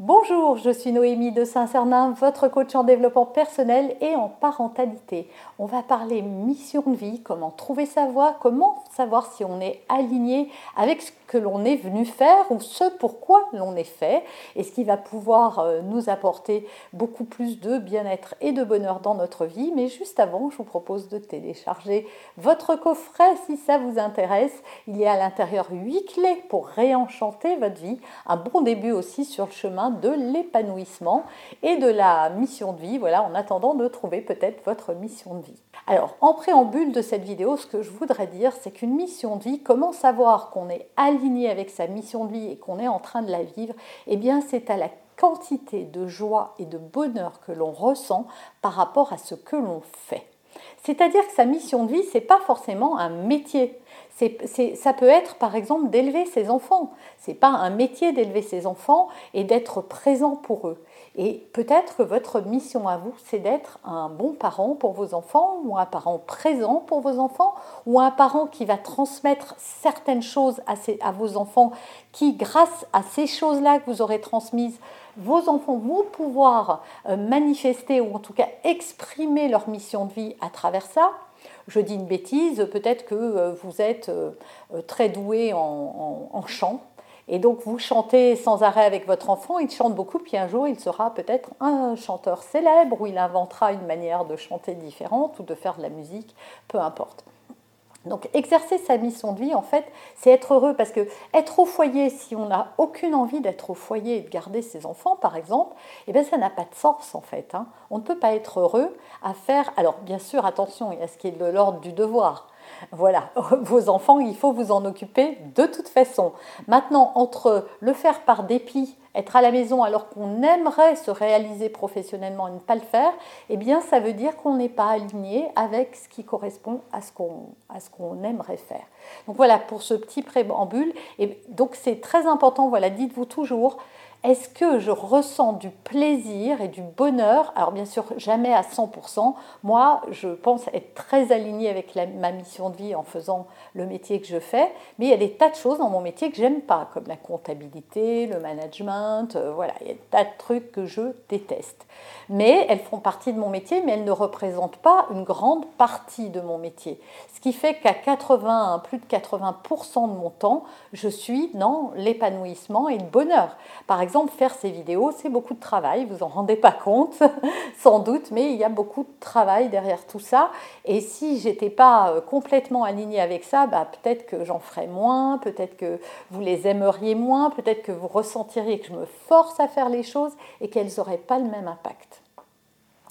Bonjour, je suis Noémie de Saint-Cernin, votre coach en développement personnel et en parentalité. On va parler mission de vie, comment trouver sa voie, comment savoir si on est aligné avec ce que l'on est venu faire ou ce pourquoi l'on est fait et ce qui va pouvoir euh, nous apporter beaucoup plus de bien-être et de bonheur dans notre vie. Mais juste avant, je vous propose de télécharger votre coffret si ça vous intéresse. Il y a à l'intérieur 8 clés pour réenchanter votre vie. Un bon début aussi sur le chemin de l'épanouissement et de la mission de vie. Voilà, en attendant de trouver peut-être votre mission de vie. Alors, en préambule de cette vidéo, ce que je voudrais dire, c'est qu'une mission de vie, comment savoir qu'on est aligné avec sa mission de vie et qu'on est en train de la vivre Eh bien, c'est à la quantité de joie et de bonheur que l'on ressent par rapport à ce que l'on fait. C'est-à-dire que sa mission de vie, c'est pas forcément un métier. Ça peut être par exemple d'élever ses enfants. C'est pas un métier d'élever ses enfants et d'être présent pour eux. Et peut-être que votre mission à vous, c'est d'être un bon parent pour vos enfants, ou un parent présent pour vos enfants, ou un parent qui va transmettre certaines choses à, à vos enfants, qui, grâce à ces choses-là que vous aurez transmises, vos enfants vont pouvoir euh, manifester, ou en tout cas exprimer leur mission de vie à travers ça. Je dis une bêtise, peut-être que euh, vous êtes euh, très doué en chant, et donc vous chantez sans arrêt avec votre enfant, il chante beaucoup, puis un jour il sera peut-être un chanteur célèbre, ou il inventera une manière de chanter différente ou de faire de la musique, peu importe. Donc exercer sa mission de vie, en fait, c'est être heureux parce que être au foyer, si on n'a aucune envie d'être au foyer et de garder ses enfants, par exemple, eh bien ça n'a pas de sens en fait. Hein. On ne peut pas être heureux à faire. Alors bien sûr, attention, il y a ce qui est de l'ordre du devoir. Voilà, vos enfants, il faut vous en occuper de toute façon. Maintenant, entre le faire par dépit, être à la maison alors qu'on aimerait se réaliser professionnellement et ne pas le faire, eh bien, ça veut dire qu'on n'est pas aligné avec ce qui correspond à ce qu'on aimerait faire. Donc voilà pour ce petit préambule. Et donc c'est très important. Voilà, dites-vous toujours est-ce que je ressens du plaisir et du bonheur? Alors bien sûr, jamais à 100%. Moi, je pense être très alignée avec ma mission de vie en faisant le métier que je fais, mais il y a des tas de choses dans mon métier que j'aime pas, comme la comptabilité, le management, euh, voilà, il y a des tas de trucs que je déteste. Mais elles font partie de mon métier, mais elles ne représentent pas une grande partie de mon métier. Ce qui fait qu'à 80, plus de 80% de mon temps, je suis dans l'épanouissement et le bonheur. Par exemple, faire ces vidéos, c'est beaucoup de travail, vous en rendez pas compte, sans doute, mais il y a beaucoup de travail derrière tout ça. Et si j'étais pas euh, complètement alignée avec ça, bah, peut-être que j'en ferais moins, peut-être que vous les aimeriez moins, peut-être que vous ressentiriez que je me force à faire les choses et qu'elles n'auraient pas le même impact.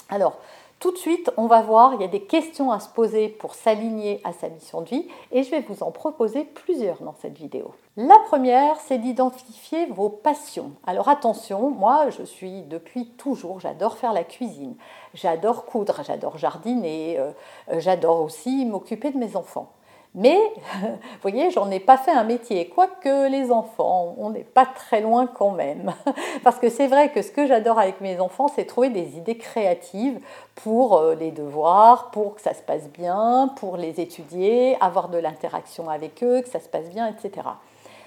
Alors, tout de suite, on va voir, il y a des questions à se poser pour s'aligner à sa mission de vie et je vais vous en proposer plusieurs dans cette vidéo. La première, c'est d'identifier vos passions. Alors attention, moi je suis depuis toujours, j'adore faire la cuisine, j'adore coudre, j'adore jardiner, euh, j'adore aussi m'occuper de mes enfants. Mais, vous voyez, j'en ai pas fait un métier. Quoique les enfants, on n'est pas très loin quand même. Parce que c'est vrai que ce que j'adore avec mes enfants, c'est trouver des idées créatives pour euh, les devoirs, pour que ça se passe bien, pour les étudier, avoir de l'interaction avec eux, que ça se passe bien, etc.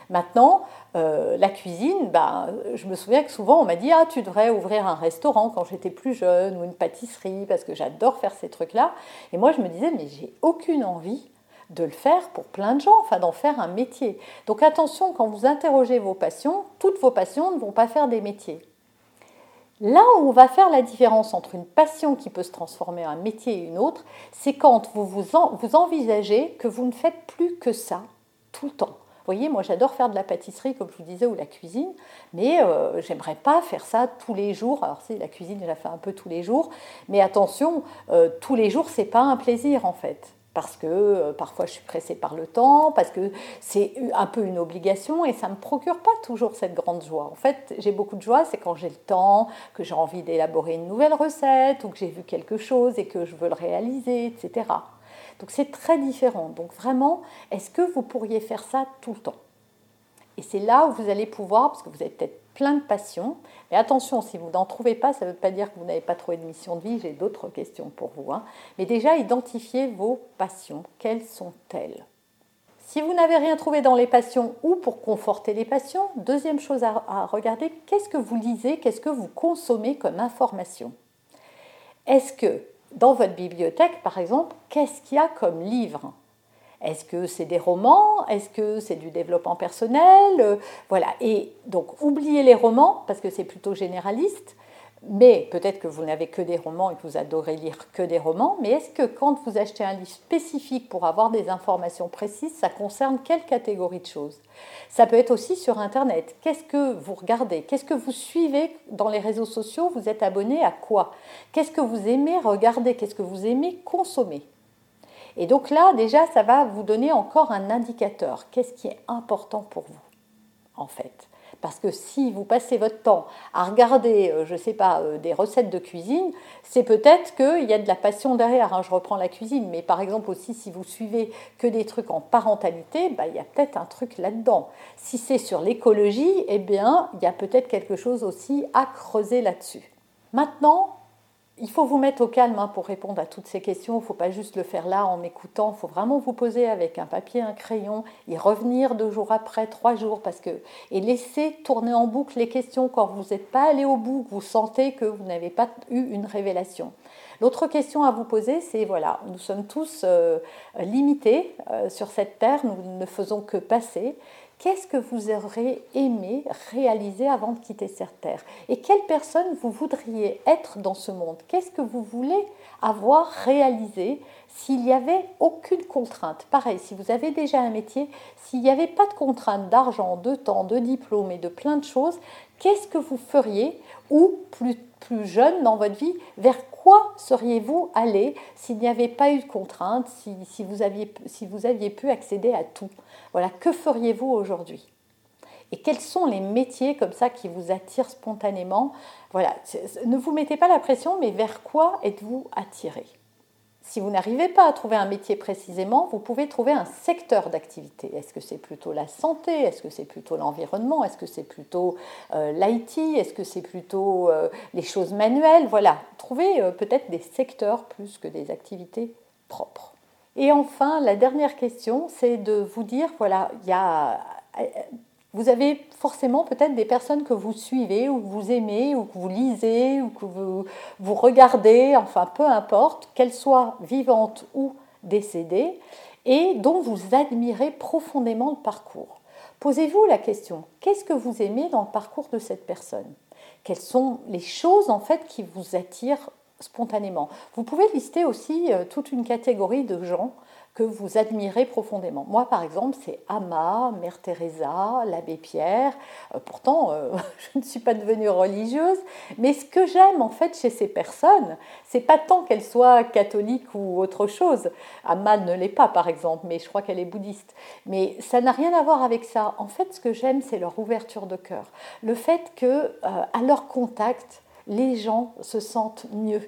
Maintenant, euh, la cuisine, ben, je me souviens que souvent on m'a dit Ah, tu devrais ouvrir un restaurant quand j'étais plus jeune ou une pâtisserie parce que j'adore faire ces trucs-là. Et moi, je me disais Mais j'ai aucune envie de le faire pour plein de gens, enfin d'en faire un métier. Donc attention, quand vous interrogez vos passions, toutes vos passions ne vont pas faire des métiers. Là où on va faire la différence entre une passion qui peut se transformer en un métier et une autre, c'est quand vous, vous, vous envisagez que vous ne faites plus que ça tout le temps. voyez, moi j'adore faire de la pâtisserie, comme je vous disais, ou la cuisine, mais euh, j'aimerais pas faire ça tous les jours. Alors, c'est la cuisine, je la fais un peu tous les jours, mais attention, euh, tous les jours, c'est pas un plaisir en fait parce que euh, parfois je suis pressée par le temps, parce que c'est un peu une obligation et ça ne me procure pas toujours cette grande joie. En fait, j'ai beaucoup de joie, c'est quand j'ai le temps, que j'ai envie d'élaborer une nouvelle recette ou que j'ai vu quelque chose et que je veux le réaliser, etc. Donc c'est très différent. Donc vraiment, est-ce que vous pourriez faire ça tout le temps? Et c'est là où vous allez pouvoir, parce que vous avez peut-être plein de passions, mais attention, si vous n'en trouvez pas, ça ne veut pas dire que vous n'avez pas trouvé de mission de vie, j'ai d'autres questions pour vous. Hein. Mais déjà, identifiez vos passions. Quelles sont-elles? Si vous n'avez rien trouvé dans les passions ou pour conforter les passions, deuxième chose à, à regarder, qu'est-ce que vous lisez, qu'est-ce que vous consommez comme information? Est-ce que dans votre bibliothèque, par exemple, qu'est-ce qu'il y a comme livre? Est-ce que c'est des romans? Est-ce que c'est du développement personnel? Euh, Voilà. Et donc, oubliez les romans parce que c'est plutôt généraliste. Mais peut-être que vous n'avez que des romans et que vous adorez lire que des romans, mais est-ce que quand vous achetez un livre spécifique pour avoir des informations précises, ça concerne quelle catégorie de choses? Ça peut être aussi sur Internet. Qu'est-ce que vous regardez? Qu'est-ce que vous suivez dans les réseaux sociaux? Vous êtes abonné à quoi? Qu'est-ce que vous aimez regarder? Qu'est-ce que vous aimez consommer? Et donc là, déjà, ça va vous donner encore un indicateur. Qu'est-ce qui est important pour vous, en fait? Parce que si vous passez votre temps à regarder, euh, je ne sais pas, euh, des recettes de cuisine, c'est peut-être qu'il y a de la passion derrière. Hein. Je reprends la cuisine, mais par exemple aussi, si vous suivez que des trucs en parentalité, bah, il y a peut-être un truc là-dedans. Si c'est sur l'écologie, eh bien, il y a peut-être quelque chose aussi à creuser là-dessus. Maintenant, il faut vous mettre au calme hein, pour répondre à toutes ces questions. Il ne faut pas juste le faire là en m'écoutant. Il faut vraiment vous poser avec un papier, un crayon, y revenir deux jours après, trois jours, parce que et laisser tourner en boucle les questions quand vous n'êtes pas allé au bout, vous sentez que vous n'avez pas eu une révélation. L'autre question à vous poser, c'est voilà, nous sommes tous euh, limités euh, sur cette terre, nous ne faisons que passer. Qu'est-ce que vous aurez aimé réaliser avant de quitter cette terre? Et quelle personne vous voudriez être dans ce monde? Qu'est-ce que vous voulez avoir réalisé s'il n'y avait aucune contrainte? Pareil, si vous avez déjà un métier, s'il n'y avait pas de contrainte d'argent, de temps, de diplôme et de plein de choses, qu'est-ce que vous feriez Ou plus, jeune dans votre vie, vers quoi seriez-vous allé s'il n'y avait pas eu de contrainte, si, vous aviez, si vous aviez pu accéder à tout? Voilà, que feriez-vous aujourd'hui? Et quels sont les métiers comme ça qui vous attirent spontanément? Voilà, ne vous mettez pas la pression, mais vers quoi êtes-vous attiré? Si vous n'arrivez pas à trouver un métier précisément, vous pouvez trouver un secteur d'activité. Est-ce que c'est plutôt la santé? Est-ce que c'est plutôt l'environnement? Est-ce que c'est plutôt euh, l'IT Est-ce que c'est plutôt euh, les choses manuelles? Voilà, trouvez euh, peut-être des secteurs plus que des activités propres. Et enfin, la dernière question, c'est de vous dire, voilà, il y a, vous avez forcément peut-être des personnes que vous suivez ou que vous aimez ou que vous lisez ou que vous, vous regardez, enfin peu importe, qu'elles soient vivantes ou décédées, et dont vous admirez profondément le parcours. Posez-vous la question, qu'est-ce que vous aimez dans le parcours de cette personne? Quelles sont les choses en fait qui vous attirent spontanément? Vous pouvez lister aussi euh, toute une catégorie de gens que vous admirez profondément. Moi, par exemple, c'est Ama, Mère Teresa, l'abbé Pierre. Euh, pourtant, euh, je ne suis pas devenue religieuse, mais ce que j'aime en fait chez ces personnes, c'est pas tant qu'elles soient catholiques ou autre chose. Ama ne l'est pas, par exemple, mais je crois qu'elle est bouddhiste. Mais ça n'a rien à voir avec ça. En fait, ce que j'aime, c'est leur ouverture de cœur, le fait que à leur contact, les gens se sentent mieux,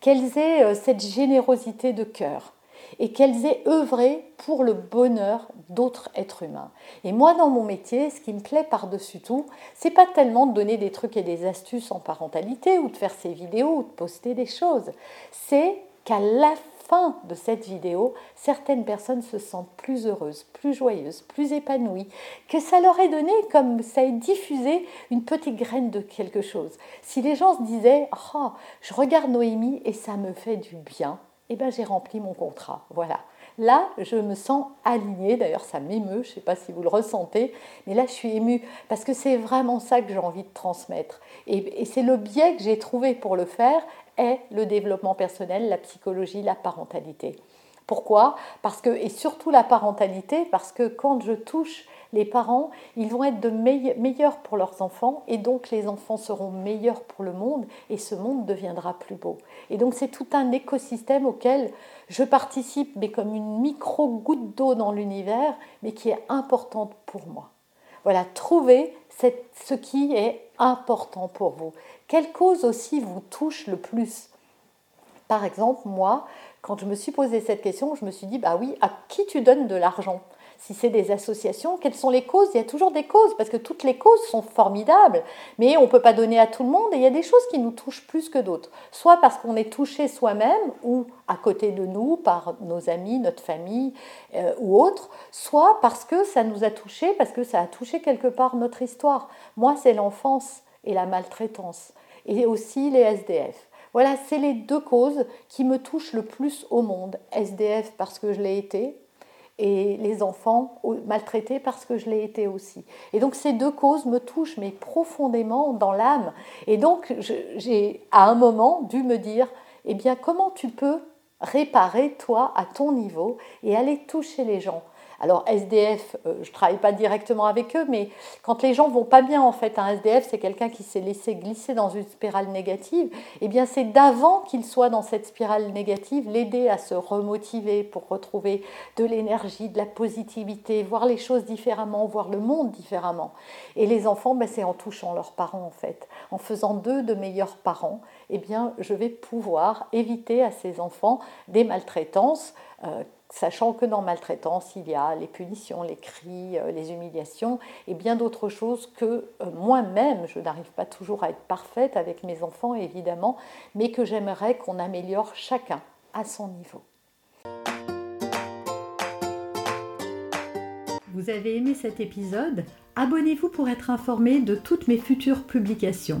qu'elles aient euh, cette générosité de cœur et qu'elles aient œuvré pour le bonheur d'autres êtres humains. Et moi, dans mon métier, ce qui me plaît par-dessus tout, c'est pas tellement de donner des trucs et des astuces en parentalité ou de faire ces vidéos ou de poster des choses, c'est qu'à la fin de cette vidéo, certaines personnes se sentent plus heureuses, plus joyeuses, plus épanouies, que ça leur ait donné, comme ça ait diffusé une petite graine de quelque chose. Si les gens se disaient oh, je regarde Noémie et ça me fait du bien, eh bien j'ai rempli mon contrat. Voilà. Là, je me sens alignée. D'ailleurs, ça m'émeut. Je ne sais pas si vous le ressentez, mais là, je suis émue parce que c'est vraiment ça que j'ai envie de transmettre. Et, et c'est le biais que j'ai trouvé pour le faire est le développement personnel, la psychologie, la parentalité. Pourquoi? Parce que, et surtout la parentalité, parce que quand je touche les parents, ils vont être de meilleurs pour leurs enfants et donc les enfants seront meilleurs pour le monde et ce monde deviendra plus beau. Et donc c'est tout un écosystème auquel je participe, mais comme une micro-goutte d'eau dans l'univers, mais qui est importante pour moi. Voilà, trouvez ce qui est important pour vous. Quelle cause aussi vous touche le plus? Par exemple, moi, quand je me suis posé cette question, je me suis dit, bah oui, à qui tu donnes de l'argent? Si c'est des associations, quelles sont les causes? Il y a toujours des causes, parce que toutes les causes sont formidables, mais on ne peut pas donner à tout le monde, et il y a des choses qui nous touchent plus que d'autres. Soit parce qu'on est touché soi-même, ou à côté de nous, par nos amis, notre famille, euh, ou autres, soit parce que ça nous a touché, parce que ça a touché quelque part notre histoire. Moi, c'est l'enfance et la maltraitance, et aussi les SDF. Voilà, c'est les deux causes qui me touchent le plus au monde. SDF parce que je l'ai été, et les enfants maltraités parce que je l'ai été aussi. Et donc ces deux causes me touchent mais profondément dans l'âme. Et donc j'ai à un moment dû me dire, eh bien comment tu peux réparer toi à ton niveau et aller toucher les gens? Alors SDF, euh, je ne travaille pas directement avec eux, mais quand les gens vont pas bien, en fait, un SDF, c'est quelqu'un qui s'est laissé glisser dans une spirale négative, eh bien c'est d'avant qu'il soit dans cette spirale négative, l'aider à se remotiver pour retrouver de l'énergie, de la positivité, voir les choses différemment, voir le monde différemment. Et les enfants, ben, c'est en touchant leurs parents, en fait, en faisant d'eux de meilleurs parents, eh bien je vais pouvoir éviter à ces enfants des maltraitances. Euh, sachant que dans maltraitance, il y a les punitions, les cris, euh, les humiliations et bien d'autres choses que euh, moi-même, je n'arrive pas toujours à être parfaite avec mes enfants, évidemment, mais que j'aimerais qu'on améliore chacun à son niveau. Vous avez aimé cet épisode? Abonnez-vous pour être informé de toutes mes futures publications.